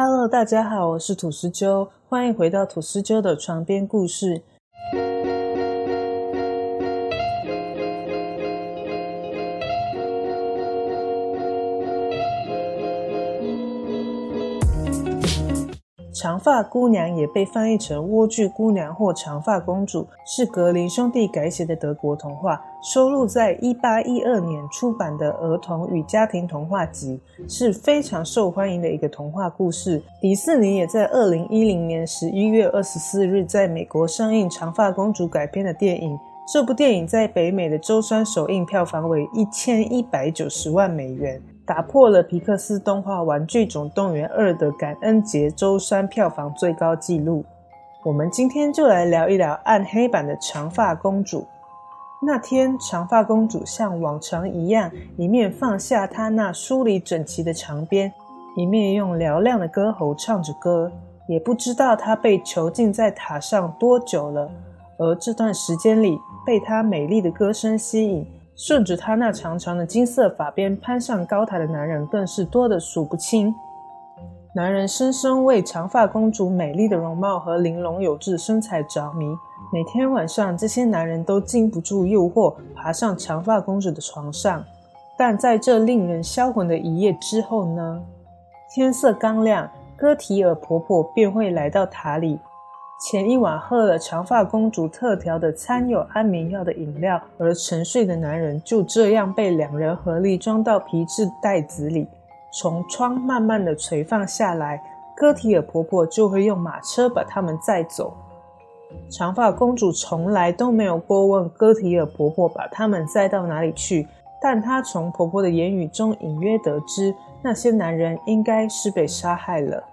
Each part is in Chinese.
Hello，大家好，我是土司鸠，欢迎回到土司鸠的床边故事。长发姑娘也被翻译成莴苣姑娘或长发公主，是格林兄弟改写的德国童话，收录在1812年出版的儿童与家庭童话集，是非常受欢迎的一个童话故事。迪士尼也在2010年11月24日在美国上映长发公主改编的电影。这部电影在北美的周三首映票房为一千一百九十万美元。打破了皮克斯动画《玩具总动员二》的感恩节周三票房最高纪录。我们今天就来聊一聊暗黑版的长发公主。那天，长发公主像往常一样，一面放下她那梳理整齐的长辫，一面用嘹亮的歌喉唱着歌。也不知道她被囚禁在塔上多久了，而这段时间里，被她美丽的歌声吸引。顺着她那长长的金色发边攀上高台的男人更是多得数不清。男人深深为长发公主美丽的容貌和玲珑有致身材着迷。每天晚上，这些男人都禁不住诱惑，爬上长发公主的床上。但在这令人销魂的一夜之后呢？天色刚亮，戈提尔婆婆便会来到塔里。前一晚喝了长发公主特调的掺有安眠药的饮料而沉睡的男人，就这样被两人合力装到皮质袋子里，从窗慢慢的垂放下来。戈提尔婆婆就会用马车把他们载走。长发公主从来都没有过问戈提尔婆婆把他们载到哪里去，但她从婆婆的言语中隐约得知，那些男人应该是被杀害了。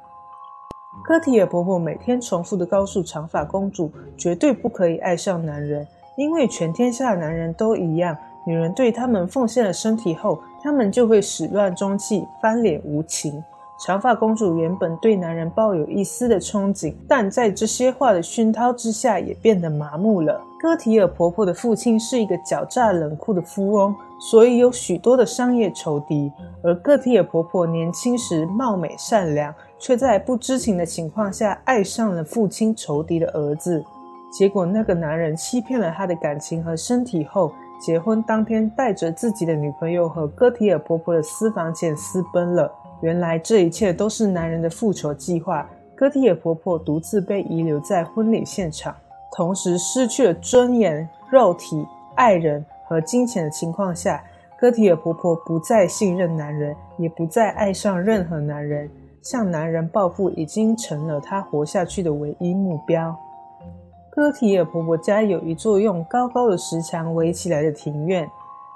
科提尔婆婆每天重复的告诉长发公主，绝对不可以爱上男人，因为全天下的男人都一样。女人对他们奉献了身体后，他们就会始乱终弃，翻脸无情。长发公主原本对男人抱有一丝的憧憬，但在这些话的熏陶之下，也变得麻木了。戈提尔婆婆的父亲是一个狡诈冷酷的富翁，所以有许多的商业仇敌。而戈提尔婆婆年轻时貌美善良。却在不知情的情况下爱上了父亲仇敌的儿子，结果那个男人欺骗了他的感情和身体后，结婚当天带着自己的女朋友和戈提尔婆婆的私房钱私奔了。原来这一切都是男人的复仇计划。戈提尔婆婆独自被遗留在婚礼现场，同时失去了尊严、肉体、爱人和金钱的情况下，戈提尔婆婆不再信任男人，也不再爱上任何男人。向男人报复已经成了她活下去的唯一目标。戈提尔婆婆家有一座用高高的石墙围起来的庭院，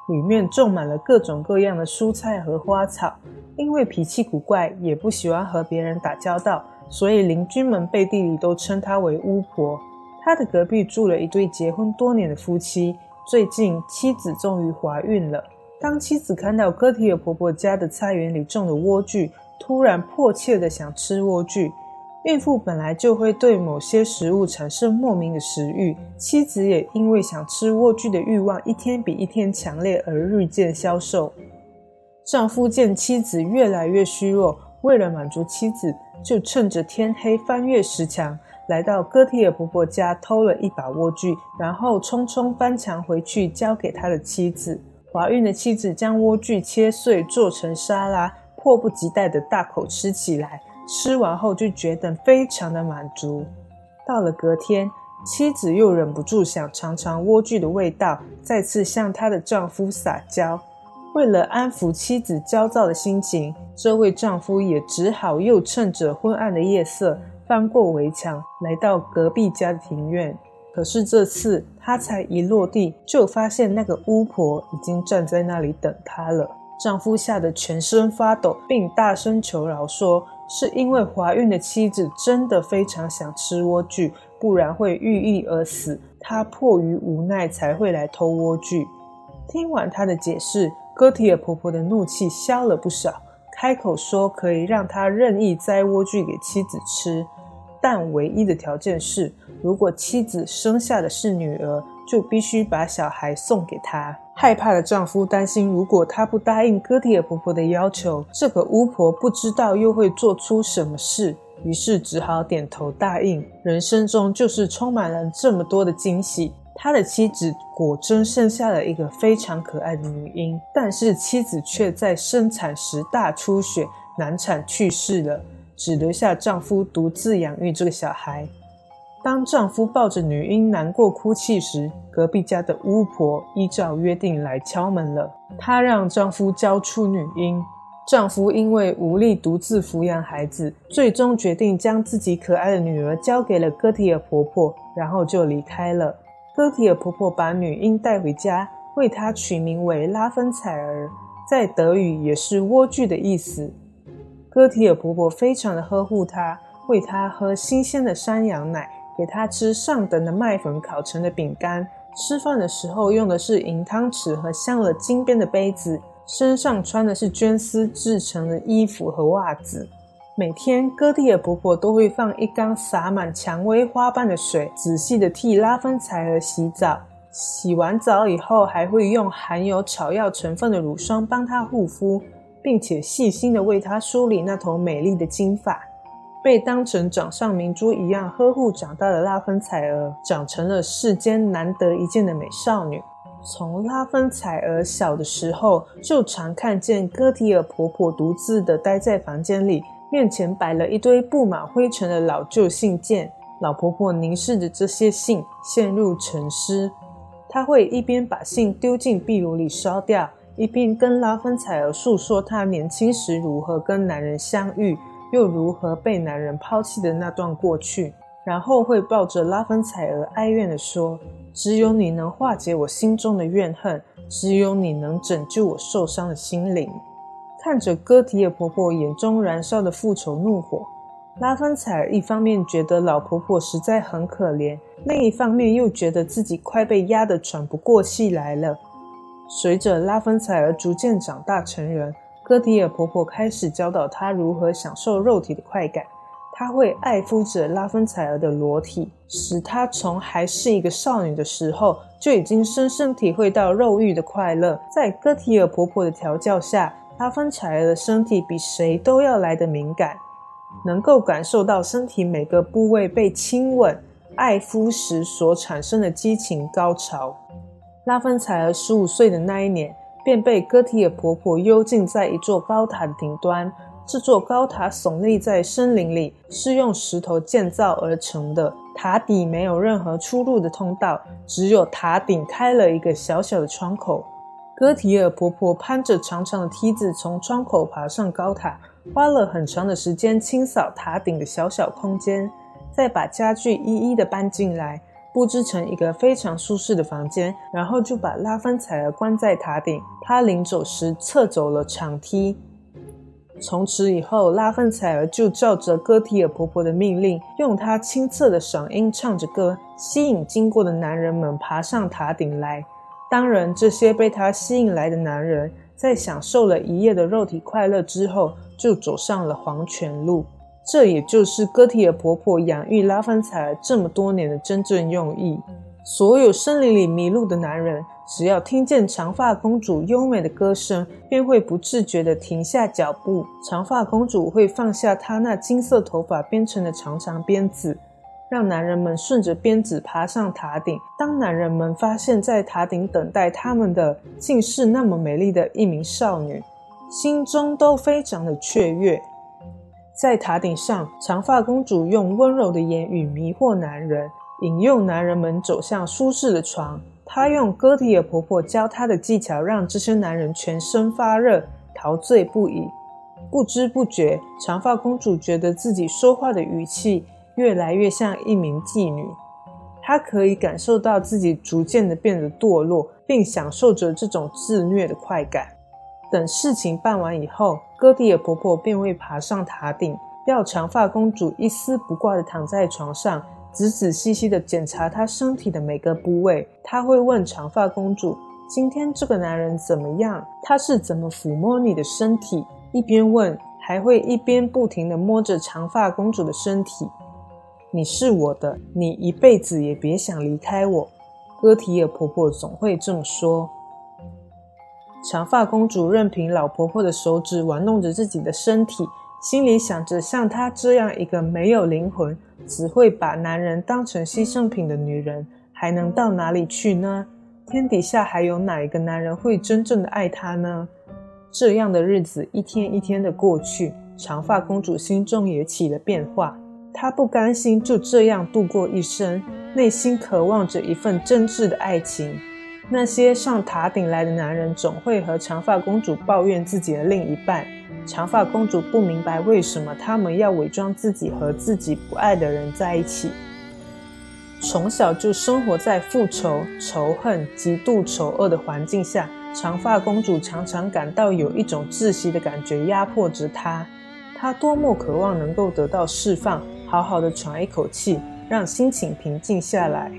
里面种满了各种各样的蔬菜和花草。因为脾气古怪，也不喜欢和别人打交道，所以邻居们背地里都称她为巫婆。她的隔壁住了一对结婚多年的夫妻，最近妻子终于怀孕了。当妻子看到戈提尔婆婆家的菜园里种的莴苣，突然迫切的想吃莴苣，孕妇本来就会对某些食物产生莫名的食欲，妻子也因为想吃莴苣的欲望一天比一天强烈而日渐消瘦。丈夫见妻子越来越虚弱，为了满足妻子，就趁着天黑翻越石墙，来到戈提尔婆婆家偷了一把莴苣，然后匆匆翻墙回去交给他的妻子。怀孕的妻子将莴苣切碎做成沙拉。迫不及待的大口吃起来，吃完后就觉得非常的满足。到了隔天，妻子又忍不住想尝尝莴苣的味道，再次向她的丈夫撒娇。为了安抚妻子焦躁的心情，这位丈夫也只好又趁着昏暗的夜色，翻过围墙，来到隔壁家的庭院。可是这次他才一落地，就发现那个巫婆已经站在那里等他了。丈夫吓得全身发抖，并大声求饶说：“是因为怀孕的妻子真的非常想吃莴苣，不然会郁郁而死。他迫于无奈才会来偷莴苣。”听完他的解释，戈提尔婆婆的怒气消了不少，开口说可以让他任意摘莴苣给妻子吃，但唯一的条件是，如果妻子生下的是女儿，就必须把小孩送给她。害怕的丈夫担心，如果她不答应戈蒂尔婆婆的要求，这个巫婆不知道又会做出什么事，于是只好点头答应。人生中就是充满了这么多的惊喜。他的妻子果真生下了一个非常可爱的女婴，但是妻子却在生产时大出血，难产去世了，只留下丈夫独自养育这个小孩。当丈夫抱着女婴难过哭泣时，隔壁家的巫婆依照约定来敲门了。她让丈夫交出女婴。丈夫因为无力独自抚养孩子，最终决定将自己可爱的女儿交给了戈提尔婆婆，然后就离开了。戈提尔婆婆把女婴带回家，为她取名为拉芬采儿，在德语也是莴苣的意思。戈提尔婆婆非常的呵护她，喂她喝新鲜的山羊奶，给他吃上等的麦粉烤成的饼干。吃饭的时候用的是银汤匙和镶了金边的杯子，身上穿的是绢丝制成的衣服和袜子。每天，戈蒂尔婆婆都会放一缸洒满蔷薇花瓣的水，仔细地替拉芬采儿洗澡。洗完澡以后，还会用含有草药成分的乳霜帮她护肤，并且细心地为她梳理那头美丽的金发。被当成掌上明珠一样呵护长大的拉芬采儿，长成了世间难得一见的美少女。从拉芬采儿小的时候，就常看见戈提尔婆婆独自地待在房间里。面前摆了一堆布满灰尘的老旧信件，老婆婆凝视着这些信，陷入沉思。她会一边把信丢进壁炉里烧掉，一边跟拉芬采儿诉说她年轻时如何跟男人相遇，又如何被男人抛弃的那段过去。然后会抱着拉芬采儿哀怨地说：“只有你能化解我心中的怨恨，只有你能拯救我受伤的心灵。”看着哥提尔婆婆眼中燃烧的复仇怒火，拉芬采尔一方面觉得老婆婆实在很可怜，另一方面又觉得自己快被压得喘不过气来了。随着拉芬采儿逐渐长大成人，戈提尔婆婆开始教导她如何享受肉体的快感。她会爱抚着拉芬采儿的裸体，使她从还是一个少女的时候就已经深深体会到肉欲的快乐。在戈提尔婆婆的调教下，拉芬采儿的身体比谁都要来的敏感，能够感受到身体每个部位被亲吻、爱抚时所产生的激情高潮。拉芬采儿十五岁的那一年，便被戈提尔婆婆幽禁在一座高塔的顶端。这座高塔耸立在森林里，是用石头建造而成的。塔底没有任何出入的通道，只有塔顶开了一个小小的窗口。戈提尔婆婆攀着长长的梯子从窗口爬上高塔，花了很长的时间清扫塔顶的小小空间，再把家具一一的搬进来，布置成一个非常舒适的房间，然后就把拉芬采儿关在塔顶。她临走时撤走了长梯。从此以后，拉芬采儿就照着戈提尔婆婆的命令，用她清澈的嗓音唱着歌，吸引经过的男人们爬上塔顶来。当然，这些被她吸引来的男人，在享受了一夜的肉体快乐之后，就走上了黄泉路。这也就是戈提尔婆婆养育拉芬采儿这么多年的真正用意。所有森林里迷路的男人，只要听见长发公主优美的歌声，便会不自觉地停下脚步。长发公主会放下她那金色头发编成的长长鞭子。让男人们顺着鞭子爬上塔顶。当男人们发现，在塔顶等待他们的竟是那么美丽的一名少女，心中都非常的雀跃。在塔顶上，长发公主用温柔的言语迷惑男人，引诱男人们走向舒适的床。她用戈提尔婆婆教她的技巧，让这些男人全身发热，陶醉不已。不知不觉，长发公主觉得自己说话的语气。越来越像一名妓女，她可以感受到自己逐渐的变得堕落，并享受着这种自虐的快感。等事情办完以后，戈蒂尔婆婆便会爬上塔顶，要长发公主一丝不挂的躺在床上，仔仔细细的检查她身体的每个部位。她会问长发公主：“今天这个男人怎么样？他是怎么抚摸你的身体？”一边问，还会一边不停的摸着长发公主的身体。你是我的，你一辈子也别想离开我。哥提尔婆婆总会这么说。长发公主任凭老婆婆的手指玩弄着自己的身体，心里想着：像她这样一个没有灵魂、只会把男人当成牺牲品的女人，还能到哪里去呢？天底下还有哪一个男人会真正的爱她呢？这样的日子一天一天的过去，长发公主心中也起了变化。她不甘心就这样度过一生，内心渴望着一份真挚的爱情。那些上塔顶来的男人总会和长发公主抱怨自己的另一半。长发公主不明白为什么他们要伪装自己和自己不爱的人在一起。从小就生活在复仇、仇恨、极度丑恶的环境下，长发公主常常感到有一种窒息的感觉压迫着她。她多么渴望能够得到释放，好好的喘一口气，让心情平静下来。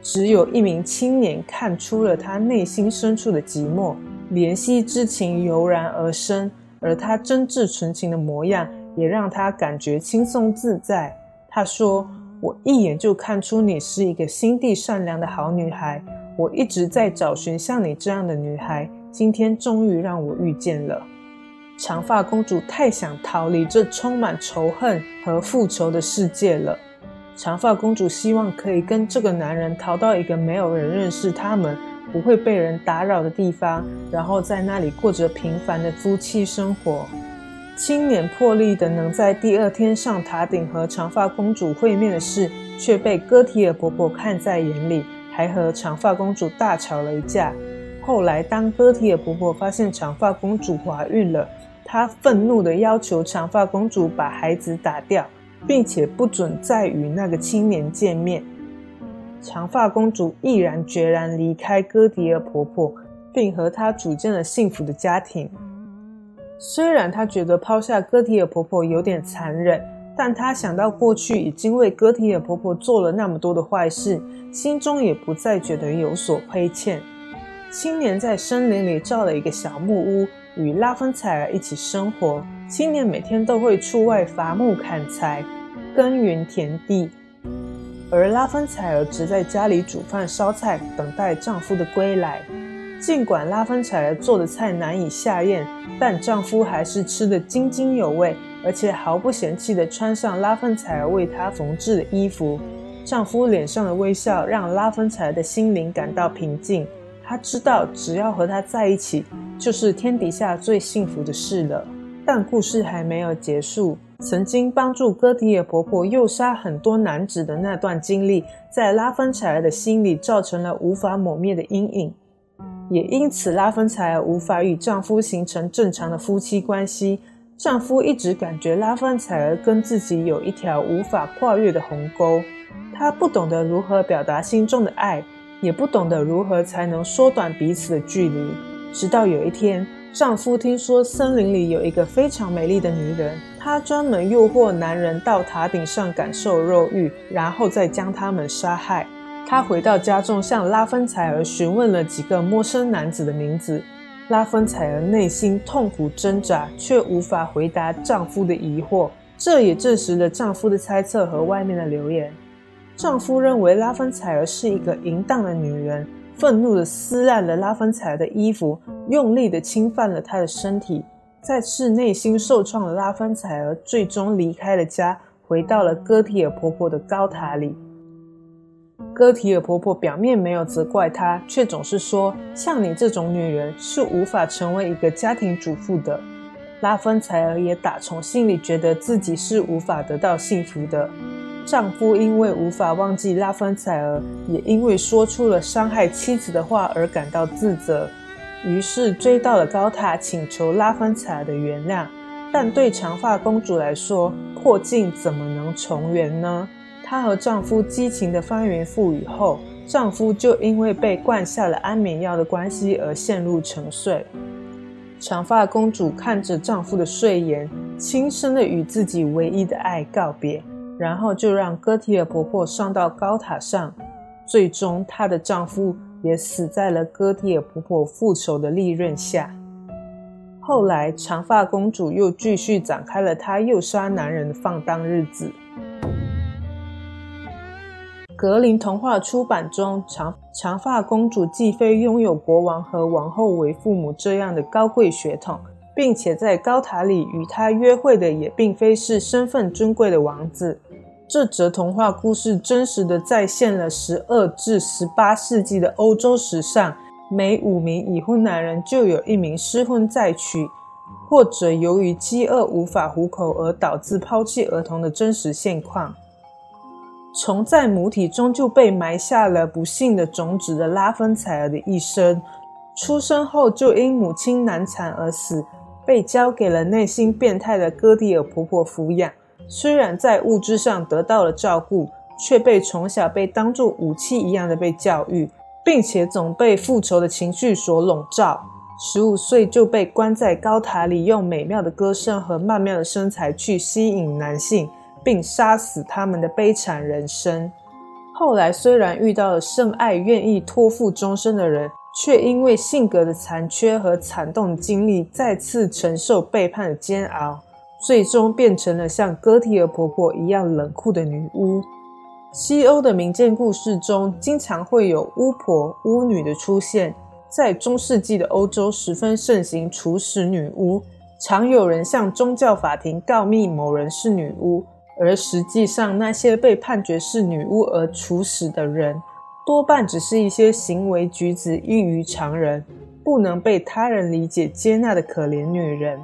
只有一名青年看出了他内心深处的寂寞，怜惜之情油然而生，而他真挚纯情的模样也让他感觉轻松自在。他说：“我一眼就看出你是一个心地善良的好女孩，我一直在找寻像你这样的女孩，今天终于让我遇见了。”长发公主太想逃离这充满仇恨和复仇的世界了。长发公主希望可以跟这个男人逃到一个没有人认识他们、不会被人打扰的地方，然后在那里过着平凡的夫妻生活。青年破例的能在第二天上塔顶和长发公主会面的事，却被哥提尔婆婆看在眼里，还和长发公主大吵了一架。后来，当哥提尔婆婆发现长发公主怀孕了，她愤怒的要求长发公主把孩子打掉。并且不准再与那个青年见面。长发公主毅然决然离开哥迪尔婆婆，并和她组建了幸福的家庭。虽然她觉得抛下哥迪尔婆婆有点残忍，但她想到过去已经为哥迪尔婆婆做了那么多的坏事，心中也不再觉得有所亏欠。青年在森林里造了一个小木屋。与拉芬采儿一起生活，青年每天都会出外伐木砍柴、耕耘田地，而拉芬采儿只在家里煮饭烧菜，等待丈夫的归来。尽管拉芬采儿做的菜难以下咽，但丈夫还是吃得津津有味，而且毫不嫌弃地穿上拉芬采儿为她缝制的衣服。丈夫脸上的微笑让拉芬采儿的心灵感到平静。她知道，只要和他在一起，就是天底下最幸福的事了。但故事还没有结束。曾经帮助哥迪尔婆婆诱杀很多男子的那段经历，在拉芬采儿的心里造成了无法抹灭的阴影。也因此，拉芬采儿无法与丈夫形成正常的夫妻关系。丈夫一直感觉拉芬采儿跟自己有一条无法跨越的鸿沟，他不懂得如何表达心中的爱。也不懂得如何才能缩短彼此的距离。直到有一天，丈夫听说森林里有一个非常美丽的女人，她专门诱惑男人到塔顶上感受肉欲，然后再将他们杀害。他回到家中，向拉芬采儿询问了几个陌生男子的名字。拉芬采儿内心痛苦挣扎，却无法回答丈夫的疑惑。这也证实了丈夫的猜测和外面的流言。丈夫认为拉芬采儿是一个淫荡的女人，愤怒地撕烂了拉芬采儿的衣服，用力地侵犯了她的身体。再次内心受创的拉芬采儿最终离开了家，回到了哥提尔婆婆的高塔里。哥提尔婆婆表面没有责怪她，却总是说：“像你这种女人是无法成为一个家庭主妇的。”拉芬采儿也打从心里觉得自己是无法得到幸福的。丈夫因为无法忘记拉芬采儿，也因为说出了伤害妻子的话而感到自责，于是追到了高塔，请求拉芬采儿的原谅。但对长发公主来说，破镜怎么能重圆呢？她和丈夫激情的翻云覆雨后，丈夫就因为被灌下了安眠药的关系而陷入沉睡。长发公主看着丈夫的睡颜，轻声的与自己唯一的爱告别。然后就让哥提尔婆婆上到高塔上，最终她的丈夫也死在了哥提尔婆婆复仇的利刃下。后来，长发公主又继续展开了她诱杀男人的放荡日子。格林童话出版中，长长发公主既非拥有国王和王后为父母这样的高贵血统，并且在高塔里与她约会的也并非是身份尊贵的王子。这则童话故事真实的再现了十二至十八世纪的欧洲史上，每五名已婚男人就有一名失婚再娶，或者由于饥饿无法糊口而导致抛弃儿童的真实现况。从在母体中就被埋下了不幸的种子的拉芬采尔的一生，出生后就因母亲难产而死，被交给了内心变态的戈蒂尔婆婆抚养。虽然在物质上得到了照顾，却被从小被当作武器一样的被教育，并且总被复仇的情绪所笼罩。十五岁就被关在高塔里，用美妙的歌声和曼妙的身材去吸引男性。并杀死他们的悲惨人生。后来虽然遇到了圣爱、愿意托付终身的人，却因为性格的残缺和惨痛经历，再次承受背叛的煎熬，最终变成了像戈提尔婆婆一样冷酷的女巫。西欧的民间故事中，经常会有巫婆、巫女的出现。在中世纪的欧洲，十分盛行处死女巫，常有人向宗教法庭告密某人是女巫。而实际上，那些被判决是女巫而处死的人，多半只是一些行为举止异于常人、不能被他人理解接纳的可怜女人。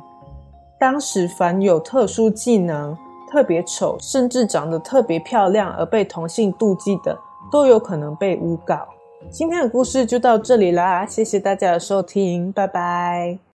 当时，凡有特殊技能、特别丑，甚至长得特别漂亮而被同性妒忌的，都有可能被诬告。今天的故事就到这里啦，谢谢大家的收听，拜拜。